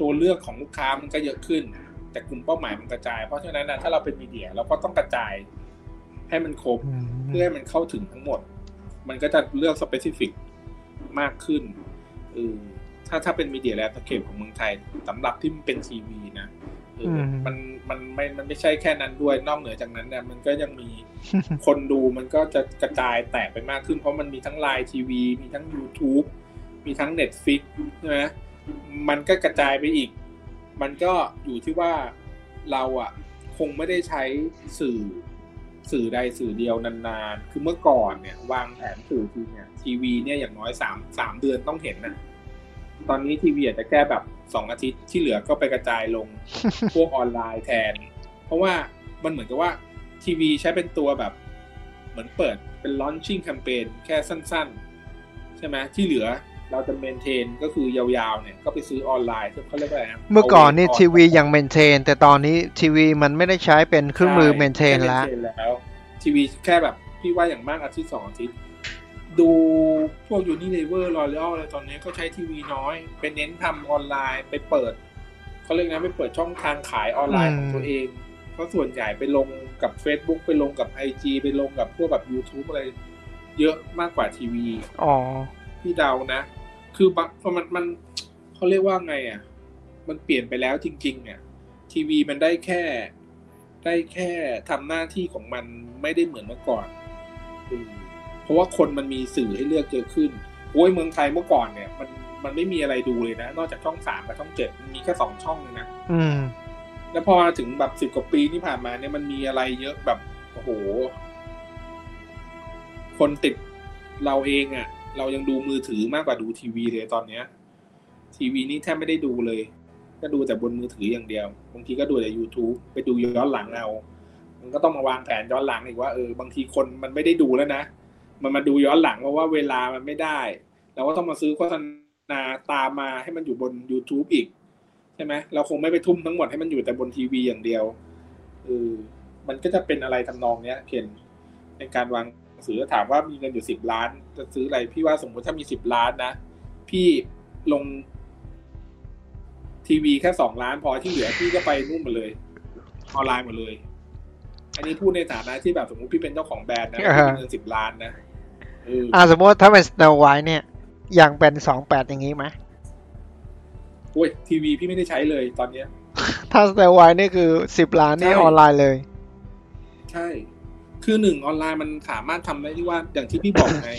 ตัวเลือกของลูกค้ามันก็เยอะขึ้น แต่กลุ่มเป้าหมายมันกระจาย เพราะฉะนั้นนะถ้าเราเป็นมีเดียเราก็ต้องกระจายให้มันครบอืมเพื่อให้มันเข้าถึงทั้งหมด มันก็จะเลือกสเปซิฟิกมากขึ้นเออถ้าถ้าเป็นมีเดียแลนด์สเคปของเมืองไทยสำหรับที่มันเป็นทีวีนะ เอออมมันมันไม่มันไม่ใช่แค่นั้นด้วยนอกเหนือจากนั้นเนี่ยมันก็ยังมีคนดูมันก็จะกระจายแตกไปมากขึ้น เพราะมันมีทั้งไลน์ทีวี มีทั้ง YouTube มีทั้ง Netflix ใช่ไหมมันก็กระจายไปอีก มันก็อยู่ที่ว่าเราอะคงไม่ได้ใช้สื่อสื่อใดสื่อเดียวนานๆ คือเมื่อก่อนเนี่ย วางแผนสื่อทีเนี่ยทีวีเนี่ยอย่างน้อยสามสามเดือนต้องเห็นนะตอนนี้ทีวีอาจจะแค่แบบ สองอาทิตย์ที่เหลือก็ไปกระจายลงพวกออนไลน์แทน เพราะว่ามันเหมือนกับว่าทีวีใช้เป็นตัวแบบ เหมือนเปิดเป็น launching campaign แค่สั้นๆ ใช่ไหมที่เหลือเราจะ maintain ก็คือยาวๆเนี่ยก็ไปซื้อออนไลน์เขาเรียกว่าอะไรนะเมื่อก่อนนี้ทีวียัง maintain แต่ตอนนี้ทีวีมันไม่ได้ใช้เป็นเครื่องมือ maintain ใช่แล้ว maintain แล้วทีวีแค่แบบพี่ว่าอย่างมากอาทิตย์สองอาทิตย์ ดูพวกยูนิเลเวอร์รอยัลอะไรตอนนี้ก็ใช้ทีวีน้อยไปเน้นทำออนไลน์ไปเปิดเขาเรียกนะไปเปิดช่องทางขายออนไลน์ของตัวเองเพราะส่วนใหญ่ไปลงกับ Facebook ไปลงกับ IG ไปลงกับพวกแบบ YouTube อะไร เยอะมากกว่าทีวีอ๋อพี่เดานะ คือบางมันมันเขาเรียกว่าไงอะ มันเปลี่ยนไปแล้วจริงๆอะทีวีมันได้แค่ ได้แค่ทำหน้าที่ของมันไม่ได้เหมือนเมื่อก่อนอืมเพ ราะว่าคนมันมีสื่อให้เลือกเยอะขึ้นโอ้ยเมืองไทยเมื่อก่อนเนี่ย มันมันไม่มีอะไรดูเลยนะ นอกจากช่องสามกับช่องเจ็ดมันมีแค่สองช่องเองนะอืม แล้วพอถึงแบบสิบกว่าปีที่ผ่านมาเนี่ยมันมีอะไรเยอะแบบโอ้โห คนติดเราเองอะ่ะ เรายังดูมือถือมากกว่าดูทีวีเลยตอนเนี้ย ทีวีนี่แทบไม่ได้ดูเลย ก็ดูแต่บนมือถืออย่างเดียวบางทีก็ดูแต่ YouTube ไปดูย้อนหลังเอามันก็ต้องมาวางแผนย้อนหลังอีกว่าเออบางทีคนมันไม่ได้ดูแล้วนะ มันมาดูย้อนหลังเพราะว่าเวลามันไม่ได้เราก็ต้องมาซื้อโฆษณาตามมาให้มันอยู่บน YouTube อีก ใช่ไหมเราคงไม่ไปทุ่มทั้งหมดให้มันอยู่แต่บนทีวีอย่างเดียวเออมันก็จะเป็นอะไรทำนองเนี้ยเพียนในการวางหนังสือถามว่ามีเงินอยู่สิบล้าน จะซื้ออะไรพี่ว่าสมมติถ้ามีสิบล้านนะพี่ลง ทีวีแค่สองล้าน พอที่เหลือพี่ก็ไปนู่นหมดเลย ออนไลน์หมดเลย อันนี้พูดในฐานะที่แบบสมมติพี่เป็นเจ้าของแบรนด์นะพี่มีเงินสิบล้านนะเอออ่าสมมติถ้าเป็น Snow White เนี่ยยังเป็นสองแปดอย่างนี้ไหมโอ้ยทีวีพี่ไม่ได้ใช้เลยตอนเนี้ย ถ้า Snow White นี่คือสิบล้านนี่ใช่ออนไลน์เลย ใช่ คือหนึ่งออนไลน์มันสามารถทำได้ที่ว่าอย่างที่พี่บอกไง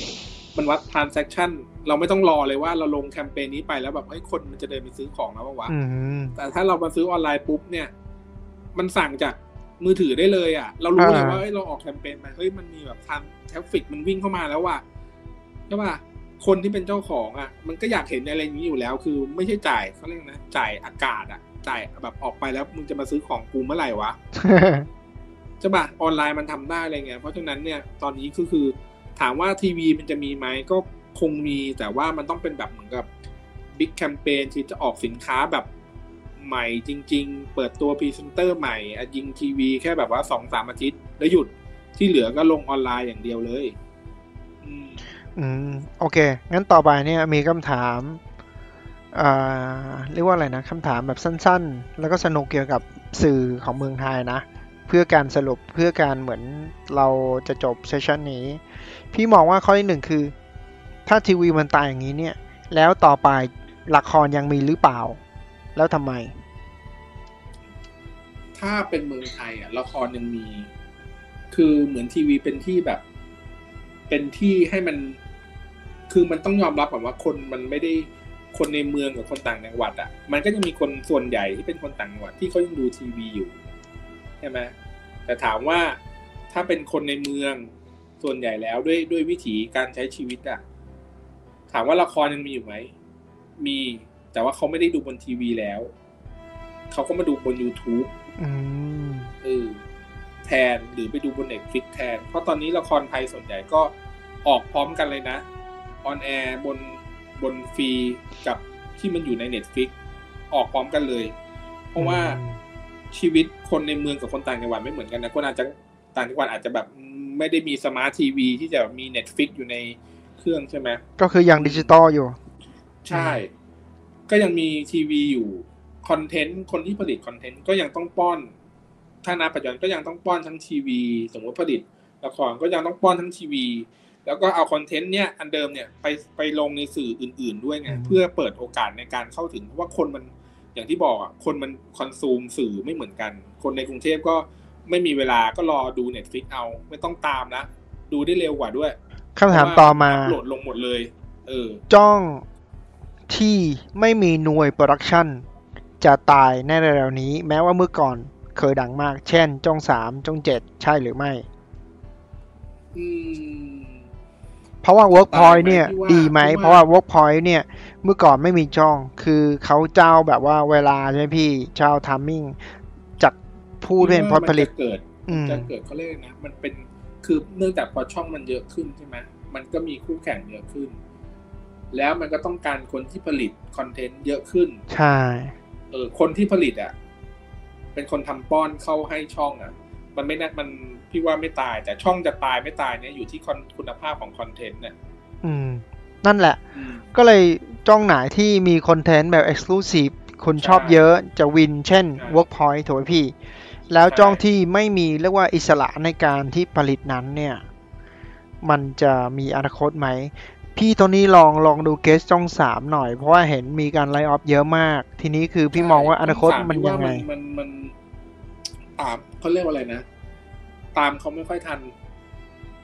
มันวัด transaction เราไม่ต้องรอเลยว่าเราลงแคมเปญนี้ไปแล้วแบบเฮ้ยคนมันจะเดินไปซื้อของแล้วปะวะอืมแต่ถ้าเรามาซื้อออนไลน์ปุ๊บเนี่ย มันสั่งจาก มือถือได้เลยอะ เรารู้เลยอ่าว่าเฮ้ยเราออกแคมเปญไปเฮ้ยมันมีแบบทางทราฟฟิกมันวิ่งเข้ามาแล้วว่ะใช่ป่ะคนที่เป็นเจ้าของอะ มันก็อยากเห็นอะไรอย่างนี้อยู่แล้ว คือไม่ใช่จ่ายเขาเรียกนะจ่ายอากาศอะ จ่ายแบบออกไปแล้วมึงจะมาซื้อของกูเมื่อไหร่วะใช่ปะออนไลน์มันทำได้อะไรเงี้ยเพราะฉะนั้นเนี่ยตอนนี้ก็คือ ถามว่าทีวีมันจะมีไหมก็คงมีแต่ว่ามันต้องเป็นแบบเหมือนกับ big campaign ที่จะออกสินค้าแบบ ใหม่จริง ๆ เปิดตัวพรีเซนเตอร์ใหม่ยิงทีวีแค่แบบว่าสองสามอาทิตย์ แล้วหยุดที่เหลือก็ลงออนไลน์อย่างเดียวเลย อืมอืมโอเค งั้นต่อไปเนี่ยมีคำถามอ่าเรียกว่าอะไรนะคำถามแบบสั้น ๆ แล้วก็สนุกเกี่ยวกับสื่อของเมืองไทยนะ เพื่อการสรุปเพื่อการเหมือนเราจะจบเซสชันนี้ พี่มองว่าข้อที่หนึ่งคือ ถ้าทีวีมันตายอย่างนี้เนี่ย แล้วต่อไปละครยังมีหรือเปล่า แล้วทำไม ถ้าเป็นเมืองไทยอะละครยังมี คือเหมือนทีวีเป็นที่แบบ เป็นที่ให้มัน คือมันต้องยอมรับก่อนว่าคนมันไม่ได้คนในเมืองกับคนต่างจังหวัด อะ มันก็จะมีคนส่วนใหญ่ที่เป็นคนต่างจังหวัดที่เขายังดูทีวีอยู่ใช่ไหมแต่ถามว่าถ้าเป็นคนในเมืองส่วนใหญ่แล้วด้วยด้วยวิถีการใช้ชีวิตอะถามว่าละครยังมีอยู่ไหม มี แต่ว่าเขาไม่ได้ดูบนทีวีแล้ว เขาก็มาดูบน YouTube อืมเออแทนหรือไปดูบน Netflix แทน เพราะตอนนี้ละครไทยส่วนใหญ่ก็ออกพร้อมกันเลยนะ on air บนบนฟรีกับที่มันอยู่ใน Netflixออกพร้อมกันเลย เพราะว่าชีวิตคนในเมืองกับคนต่างจังหวัดไม่เหมือนกันนะคนอาจจะต่างจังหวัดอาจจะแบบไม่ได้มีสมาร์ททีวีที่จะมี Netflix อยู่ในเครื่องใช่ไหมก็คือยังดิจิตอลอยู่ ใช่ ก็ยังมีทีวีอยู่คอนเทนต์คนที่ผลิตคอนเทนต์ก็ยังต้องป้อน ถ้าณปัจจุบันก็ยังต้องป้อนทั้งทีวี สมมติผลิตละครก็ยังต้องป้อนทั้งทีวี แล้วก็เอาคอนเทนต์เนี้ยอันเดิมเนี่ยไปไปลงในสื่ออื่น ๆ ด้วยไงอืมเพื่อเปิดโอกาสในการเข้าถึงเพราะว่าคนมันอย่างที่บอกอะคนมัน consume สื่อไม่เหมือนกัน คนในกรุงเทพก็ไม่มีเวลาก็รอดู Netflix เอา ไม่ต้องตามละดูได้เร็วกว่าด้วยคำถามต่อมาเพระว่าอัปโหลดลงหมดเลย เออ ช่อง ที่ไม่มีหน่วย production จะตายในเร็วๆนี้ แม้ว่าเมื่อก่อนเคยดังมาก เช่นช่องสามช่องเจ็ดใช่หรือไม่อืมเพราะว่า Workpoint เนี่ยตายไหมดีไหมพี่ว่าเพราะว่า Workpoint เนี่ย เมื่อก่อนไม่มีจ้อง คือเขาเจ้าแบบว่าเวลาใช่ไหมพี่เจ้าทามมิ่งจากผู้ที่เป็นพอผลิตมันจะเกิดอืมจะเกิดเขาเรียกนะ มันเป็นคือเนื่องจากพอช่องมันเยอะขึ้นใช่ไหมมันก็มีคู่แข่งเยอะขึ้น แล้วมันก็ต้องการคนที่ผลิตคอนเทนต์เยอะขึ้น ใช่ เออ คนที่ผลิตอะ เป็นคนทำป้อนเข้าให้ช่องอะ มันไม่แน่มันพี่ว่าไม่ตาย แต่ช่องจะตายไม่ตายเนี่ยอยู่ที่คุณภาพของคอนเทนต์เนี่ยอืม นั่นแหละอืมก็เลยจ้องไหนที่มีคอนเทนต์แบบ Exclusive คนชอบใช่เยอะจะวิน เช่นใช่ Workpoint ถูกไหมพี่ แล้วใช่จ้องที่ไม่มีเรียกว่าอิสระในการที่ผลิตนั้นเนี่ย มันจะมีอนาคตไหม พี่ตอนนี้ลองลองดูเกสจ้องสามหน่อย เพราะว่าเห็นมีการไลฟ์ออฟเยอะมาก ทีนี้คือพี่มองว่าอนาคตช่งสมันพี่ยังไงว่ามันมันตามเขาเรียกว่าอะไรนะ ตามเขาไม่ค่อยทัน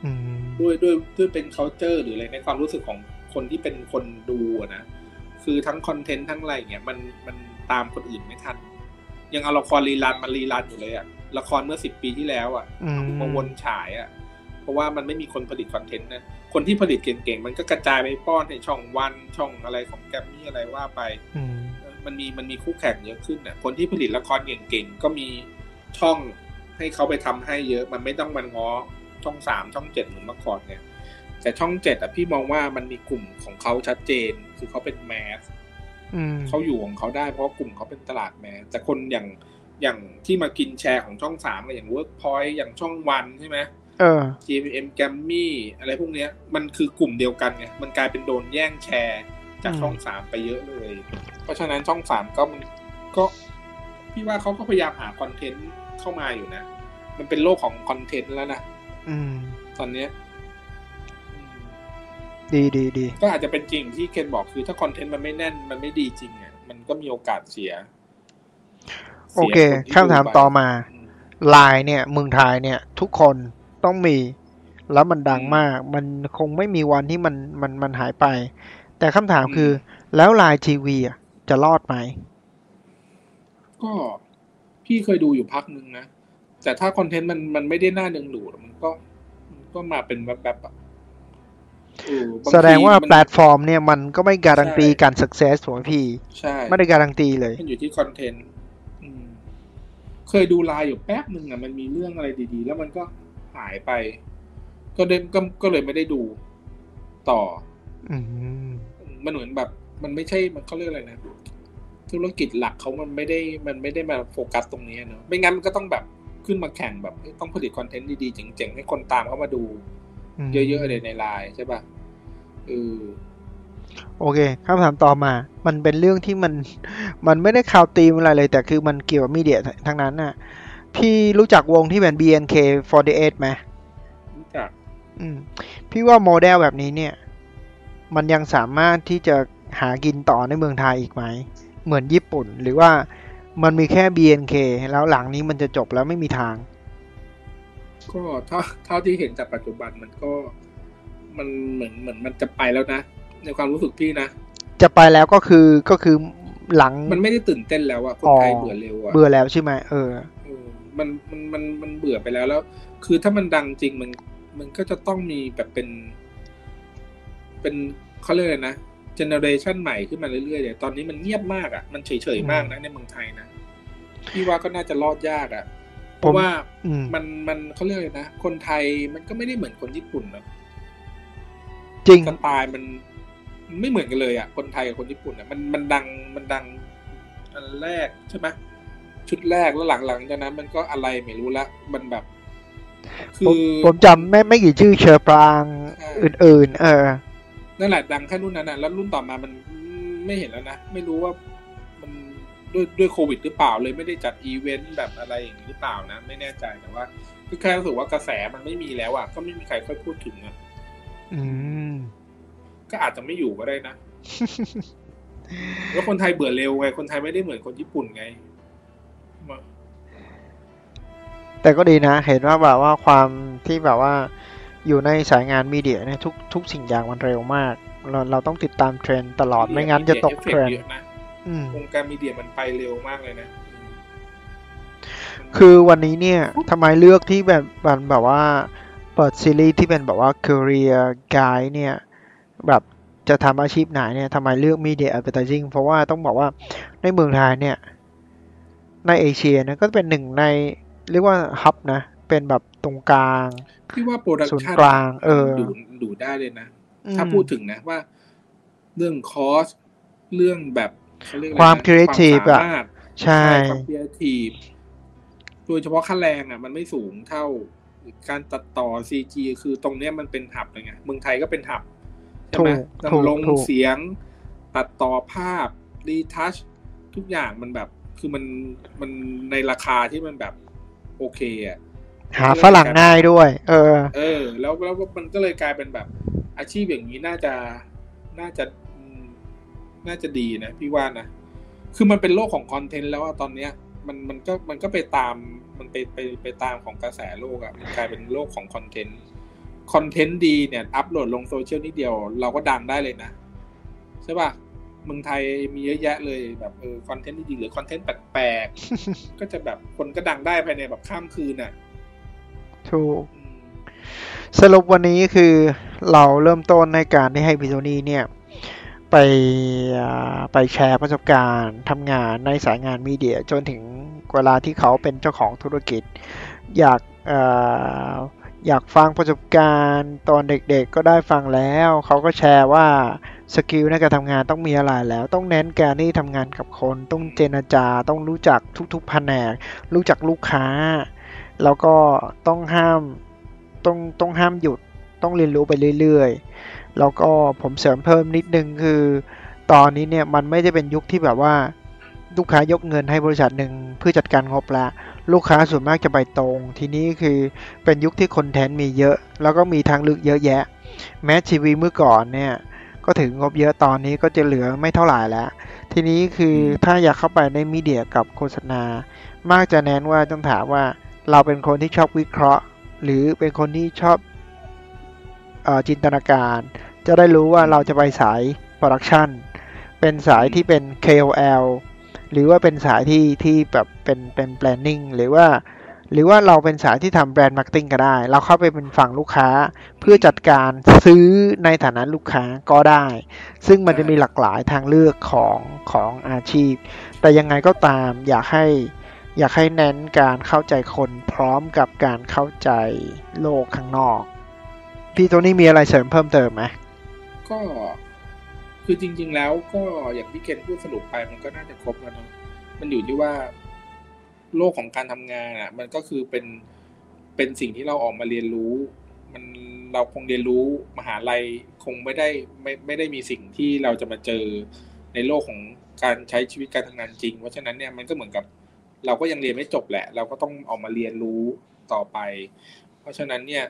อืมด้วยด้วยด้วยเป็น c u เจอร์หรืออะไรในความรู้สึกของคนที่เป็นคนดูอะนะ คือทั้งคอนเทนต์ทั้งอะไรเงี้ยมันมันตามคนอื่นไม่ทัน ยังเอาละครรีรันมารีรันอยู่เลยอะละครเมื่อสิบปีที่แล้วอะอืมมาวนฉายอะเพราะว่ามันไม่มีคนผลิตคอนเทนต์นะ คนที่ผลิตเก่งๆ มันก็กระจายไปป้อนในช่องวันช่องอะไรของแกรมมี่อะไรว่าไปอืมมันมีมันมีคู่แข่งเยอะขึ้นน่ะคนที่ผลิตละครเก่งๆ ก็มีช่องให้เขาไปทำให้เยอะ มันไม่ต้องมันง้อช่องสามช่องเจ็ดเหมือนเมื่อก่อนเนี่ยแต่ช่องเจ็ดอะพี่มองว่ามันมีกลุ่มของเขาชัดเจน คือเขาเป็น massอืมเขาอยู่ของเขาได้เพราะว่ากลุ่มเขาเป็นตลาด mass แต่คนอย่างอย่างที่มากินแชร์ของช่องสามอย่างเวิร์กพอยต์อย่างช่องวันใช่ไหม เออ GMM แกรมมี่อะไรพวกเนี้ย มันคือกลุ่มเดียวกันไงมันกลายเป็นโดนแย่งแชร์จากอืมช่องสามไปเยอะเลย เพราะฉะนั้นช่องสามก็มันก็พี่ว่าเขาก็พยายามหาคอนเทนต์เข้ามาอยู่นะ มันเป็นโลกของคอนเทนต์แล้วนะอืม ตอนเนี้ยอืมดีดีดีก็อาจจะเป็นจริงที่เคนบอกคือถ้าคอนเทนต์มันไม่แน่นมันไม่ดีจริงอะมันก็มีโอกาสเสีย โอเคสียนที่คำถามดูไปต่อมาอืมไลน์เนี่ยเมืองไทยเนี่ย ทุกคน ต้องมี แล้วมันดังอืมมาก มันคงไม่มีวันที่มันมันมันหายไป แต่คำถามอืมคือ แล้วไลน์ทีวีอะจะรอดไหม ก็พี่เคยดูอยู่พักหนึ่งนะ แต่ถ้าคอนเทนต์มันมันไม่ได้น่าดึงดูดมันก็มันก็มาเป็นแบบแบบๆอะเออบทีแสดงว่ามันแพลตฟอร์มเนี่ยมันก็ไม่การันตีใช่การ success ถูกไหมพี่ ใช่ ไม่ได้การันตีเลย มันอยู่ที่คอนเทนต์อืมเคยดูไลน์อยู่แป๊บหนึ่งอะมันมีเรื่องอะไรดีๆ แล้วมันก็ หายไป ก็เดนก็ก็เลยไม่ได้ดูต่ออืมมันเหมือนแบบ มันไม่ใช่มันเขาเรียกอะไรนะธุรกิจหลักเขามันไม่ได้มันไม่ได้มาโฟกัสตรงนี้เนอะไม่งั้นมันก็ต้องแบบขึ้นมาแข่งแบบเอ้ยต้องผลิตคอนเทนต์ดีๆเจ๋งๆให้คนตามเข้ามาดูมเยอะๆเลยในไลน์ใช่ป่ะเออโอเคคำถามต่อมา มันเป็นเรื่องที่มัน มันไม่ได้ข่าวตีมอะไรเลย แต่คือมันเกี่ยวกับมีเดียทั้งนั้นน่ะ พี่รู้จักวงที่เป็น BNK48 ไหมรู้จักอืม พี่ว่าโมเดลแบบนี้เนี่ย มันยังสามารถที่จะหากินต่อในเมืองไทยอีกไหม เหมือนญี่ปุ่น หรือว่ามันมีแค่ BNK แล้วหลังนี้มันจะจบแล้วไม่มีทาง ก็เท่าเท่าที่เห็นจากปัจจุบันมันก็ มันเหมือนเหมือนมันจะไปแล้วนะ ในความรู้สึกพี่นะ จะไปแล้วก็คือก็คือหลังมันไม่ได้ตื่นเต้นแล้วอะคนอ๋อไทยเบื่อเร็วอะเบื่อแล้วใช่ไหมเออเออ มันมันมันมันเบื่อไปแล้วแล้ว คือถ้ามันดังจริงมันมันก็จะต้องมีแบบเป็น เป็นเขาเรียกอะไรนะเจเนอเรชันใหม่ขึ้นมาเรื่อยๆเลยตอนนี้มันเงียบมากอะมันเฉยๆมากนะในเมืองไทยนะพี่ว่าก็น่าจะรอดยากอะเพราะว่าอืมมันมันเขาเรียกอะไรนะคนไทยมันก็ไม่ได้เหมือนคนญี่ปุ่นนะจริงสไตล์มันมันไม่เหมือนกันเลยอะคนไทยกับคนญี่ปุ่นอะมันมันดังมันดังอันแรกใช่ไหม ชุดแรกแล้วหลังๆจากนั้นมันก็อะไรไม่รู้ละมันแบบ คืผมอผมจำไม่ไม่กี่ชื่อเชอร์ปรางใช่อื่น ๆ เออ นั่นแหละดังแค่รุ่นนั้นนะแล้วรุ่นต่อมามันไม่เห็นแล้วนะ ไม่รู้ว่ามันด้วยด้วยโควิดหรือเปล่าเลยไม่ได้จัดอีเวนต์แบบอะไรอย่างนี้หรือเปล่านะ ไม่แน่ใจแต่ว่าคือแค่รู้สึกว่ากระแสมันไม่มีแล้วอะก็ไม่มีใครค่อยพูดถึงอะอืม ก็อาจจะไม่อยู่ก็ได้นะแล้วคนไทยเบื่อเร็วไง คนไทยไม่ได้เหมือนคนญี่ปุ่นไง แต่ก็ดีนะ เห็นว่าแบบว่าความที่แบบว่าอยู่ในสายงานมีเดียเนี่ยทุกทุกสิ่งอย่างมันเร็วมาก เราเราต้องติดตามเทรนด์ตลอดไม่งั้นจะตกเอฟเทเฟรกนต์ด์เยอะนะอืมวงการ media มันไปเร็วมากเลยนะอืมคือวันนี้เนี่ยทำไมเลือกที่แบบแบบแบบว่าเปิดซีรีส์ที่เป็นแบบว่า career guide เนี่ยแบบจะทำอาชีพไหนเนี่ยทำไมเลือก media advertising เพราะว่าต้องบอกว่าในเมืองไทยเนี่ย ในเอเชียนะก็เป็นหนึ่งใน เรียกว่า hub นะ เป็นแบบตรงกลางพี่ว่า production ศูนย์กลางเออดูดูได้เลยนะอืมถ้าพูดถึงนะว่า เรื่อง cost เรื่องแบบเขาเรียกอะไรนะความ creative ควาอะมสามารถอะใช่ความครีเอทีฟโดยเฉพาะค่าแรงอะ มันไม่สูงเท่าการตัดต่อ CG คือตรงเนี้ยมันเป็น hub เลยไงเมืองไทยก็เป็น hubใช่ไหมถูกถูกลงถูกเสียง ตัดต่อภาพ retouch ทุกอย่างมันแบบ คือมันมันในราคาที่มันแบบ โอเคอะหาฝรั่งง่ายด้วย เออ เออ แล้วแล้วมันก็เลยกลายเป็นแบบ อาชีพอย่างนี้น่าจะน่าจะอืมน่าจะดีนะพี่ว่านะคือมันเป็นโลกของคอนเทนต์แล้วอะตอนเนี้ย มันมันก็มันก็ไปตามมันไปไปไปตามของกระแสโลกอะมันกลายเป็นโลกของคอนเทนต์คอนเทนต์ดีเนี่ย อัพโหลดลงโซเชียลนิดเดียว เราก็ดังได้เลยนะ ใช่ป่ะ เมืองไทยมีเยอะแยะเลยแบบเออคอนเทนต์ดีๆหรือคอนเทนต์แปลกๆก็จะแบบคนก็ดังได้ภายในแบบข้ามคืนอะถูกอืมสรุปวันนี้คือเราเริ่มต้นในการที่ให้พิโซนี่เนี่ย ไปอ่าไปแชร์ประสบการณ์ทำงานในสายงานมีเดีย จนถึงเวลาที่เขาเป็นเจ้าของธุรกิจ อยากเอ่ออยากฟังประสบการณ์ตอนเด็กๆก็ได้ฟังแล้ว เขาก็แชร์ว่า skill ในการทำงานต้องมีอะไรแล้ว ต้องเน้นการที่ทำงานกับคน ต้องเจรจา ต้องรู้จักทุกๆแผนก รู้จักลูกค้า แล้วก็ต้องห้ามต้องต้องห้ามหยุด ต้องเรียนรู้ไปเรื่อยๆ แล้วก็ผมเสริมเพิ่มนิดนึงคือ ตอนนี้เนี่ยมันไม่ได้เป็นยุคที่แบบว่าลูกค้ายกเงินให้บริษัทหนึ่งเพื่อจัดการงบละลูกค้าส่วนมากจะไปตรง ทีนี้คือเป็นยุคที่คอนเทนต์มีเยอะ แล้วก็มีทางเลือกเยอะแยะ แม้ทีวีเมื่อก่อนเนี่ย ก็ดึงงบเยอะตอนนี้ก็จะเหลือไม่เท่าไหร่แล้ว ทีนี้คือถ้าอยากเข้าไปใน media กับโฆษณา มักจะเน้นว่าต้องถามว่าเราเป็นคนที่ชอบวิเคราะห์ หรือเป็นคนที่ชอบเออจินตนาการ จะได้รู้ว่าเราจะไปสาย production เป็นสายที่เป็น KOL หรือว่าเป็นสายที่ที่แบบเป็นเป็น planning หรือว่า หรือว่าเราเป็นสายที่ทำ brand marketing ก็ได้ เราเข้าไปเป็นฝั่งลูกค้า เพื่อจัดการซื้อในฐานะลูกค้าก็ได้ ซึ่งมันจะมีหลากหลายทางเลือกของของอาชีพ แต่ยังไงก็ตามอยากให้อยากให้เน้นการเข้าใจคนพร้อมกับการเข้าใจโลกข้างนอก พี่โทนี่มีอะไรเสริมเพิ่มเติมไหมก็คือจริง ๆ แล้วก็อย่างที่เคนพูดสรุปไปมันก็น่าจะครบแล้วเนอะมันอยู่ที่ว่า โลกของการทำงานอะ มันก็คือเป็นเป็นสิ่งที่เราออกมาเรียนรู้ มันเราคงเรียนรู้มหาลัยคงไม่ได้ไม่ไม่ได้มีสิ่งที่เราจะมาเจอในโลกของการใช้ชีวิตการทำงานจริง เพราะฉะนั้นเนี่ยมันก็เหมือนกับ เราก็ยังเรียนไม่จบแหละ เราก็ต้องออกมาเรียนรู้ต่อไป เพราะฉะนั้นเนี่ย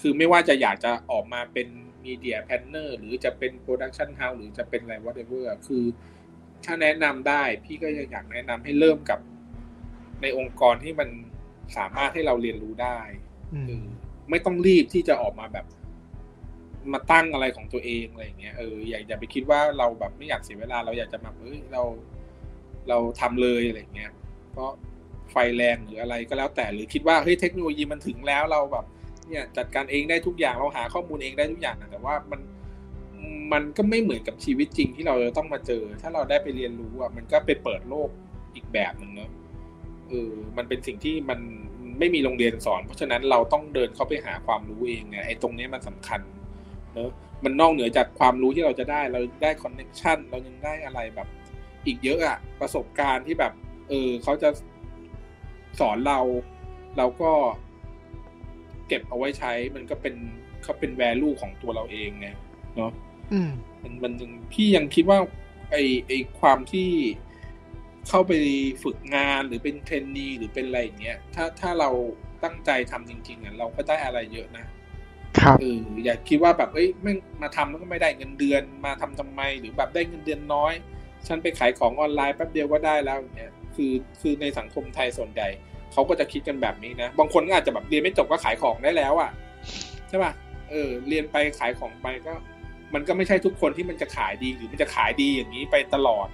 คือไม่ว่าจะอยากจะออกมาเป็น media planner หรือจะเป็น production house หรือจะเป็นอะไร whatever คือถ้าแนะนำได้พี่ก็ยังอยากแนะนำให้เริ่มกับ ในองค์กรที่มันสามารถให้เราเรียนรู้ได้อืมเออไม่ต้องรีบที่จะออกมาแบบ มาตั้งอะไรของตัวเองอะไรอย่างเงี้ยเอออย่าอย่าไปคิดว่าเราแบบไม่อยากเสียเวลา เราอยากจะแบบเอ้ยเรา เราทำเลยอะไรอย่างเงี้ยเพราะไฟแรงหรืออะไรก็แล้วแต่หรือคิดว่าเฮ้ยเทคโนโลยีมันถึงแล้วเราแบบ เนี่ย จัดการเองได้ทุกอย่างเราหาข้อมูลเองได้ทุกอย่างนะแต่ว่ามันมันก็ไม่เหมือนกับชีวิตจริงที่เราจะต้องมาเจอ ถ้าเราได้ไปเรียนรู้อะมันก็ไปเปิดโลกอีกแบบหนึ่งเนอะ เออมันเป็นสิ่งที่มันไม่มีโรงเรียนสอน เพราะฉะนั้นเราต้องเดินเข้าไปหาความรู้เองไงไอ้ตรงนี้มันสำคัญเนอะมันนอกเหนือจากความรู้ที่เราจะได้เราได้คอนเน c ชันเรายังได้อะไรแบบ อีกเยอะอะประสบการณ์ที่แบบ เออเขาจะสอนเรา เราก็เก็บเอาไว้ใช้มันก็เป็นเขาเป็นแวลูของตัวเราเองไงเนาะอืมมันมันยังพี่ยังคิดว่า ไอไอความที่ เข้าไปฝึกงานหรือเป็นเทรนนีหรือเป็นอะไรอย่างเงี้ยถ้าถ้าเราตั้งใจทำจริงๆอะเราก็ได้อะไรเยอะนะครับเอออย่าคิดว่าแบบเอ้ยไม่งมาทำแล้วก็ไม่ได้เงินเดือนมาทำทำไม หรือแบบได้เงินเดือนน้อย ฉันไปขายของออนไลน์แป๊บเดียวก็ได้แล้วอย่างเงี้ยคือคือในสังคมไทยส่วนใหญ่เขาก็จะคิดกันแบบนี้นะบางคนก็อาจจะแบบเรียนไม่จบก็ขายของได้แล้วอะใช่ป่ะเออ เรียนไปขายของไปก็ มันก็ไม่ใช่ทุกคนที่มันจะขายดีหรือมันจะขายดีอย่างนี้ไปตลอด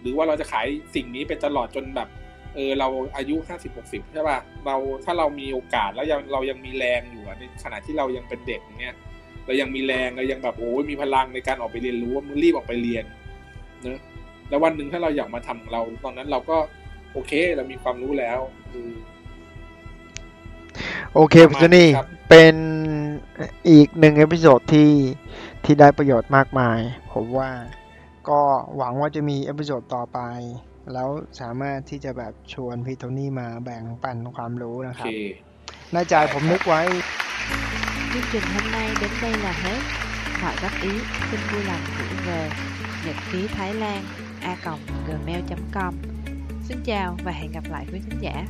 หรือว่าเราจะขายสิ่งนี้ไปตลอดจนแบบ เออเราอายุห้าสิบหกสิบใช่ป่ะเราถ้าเรามีโอกาสแล้วยังเรายังมีแรงอยู่อะในขณะที่เรายังเป็นเด็กอย่างเงี้ยเรายังมีแรงเรายังแบบโอ้ยมีพลังในการออกไปเรียนรู้ว่ามึงรีบออกไปเรียนเนอะแล้ววันหนึ่งถ้าเราอยากมาทำของเรา ตอนนั้นเราก็โอเคเรามีความรู้แล้วเออโอเคประพี่มาณโทนี่นี้ครับเป็นอีกหนึ่งเอพิโซดที่ที่ได้ประโยชน์มากมาย ผมว่า ก็หวังว่าจะมีเอพิโซดต่อไป แล้วสามารถที่จะแบบชวนพี่โทนี่มาแบ่งปันความรู้โอนะคเครับในใจผมนึกไว้ Chương trình hôm nay đến đây là hết. Mọi góp ý xin vui lòng gửi về nhật ký Thái Lan a gmail.com. Xin chào và hẹn gặp lại quý thính giả.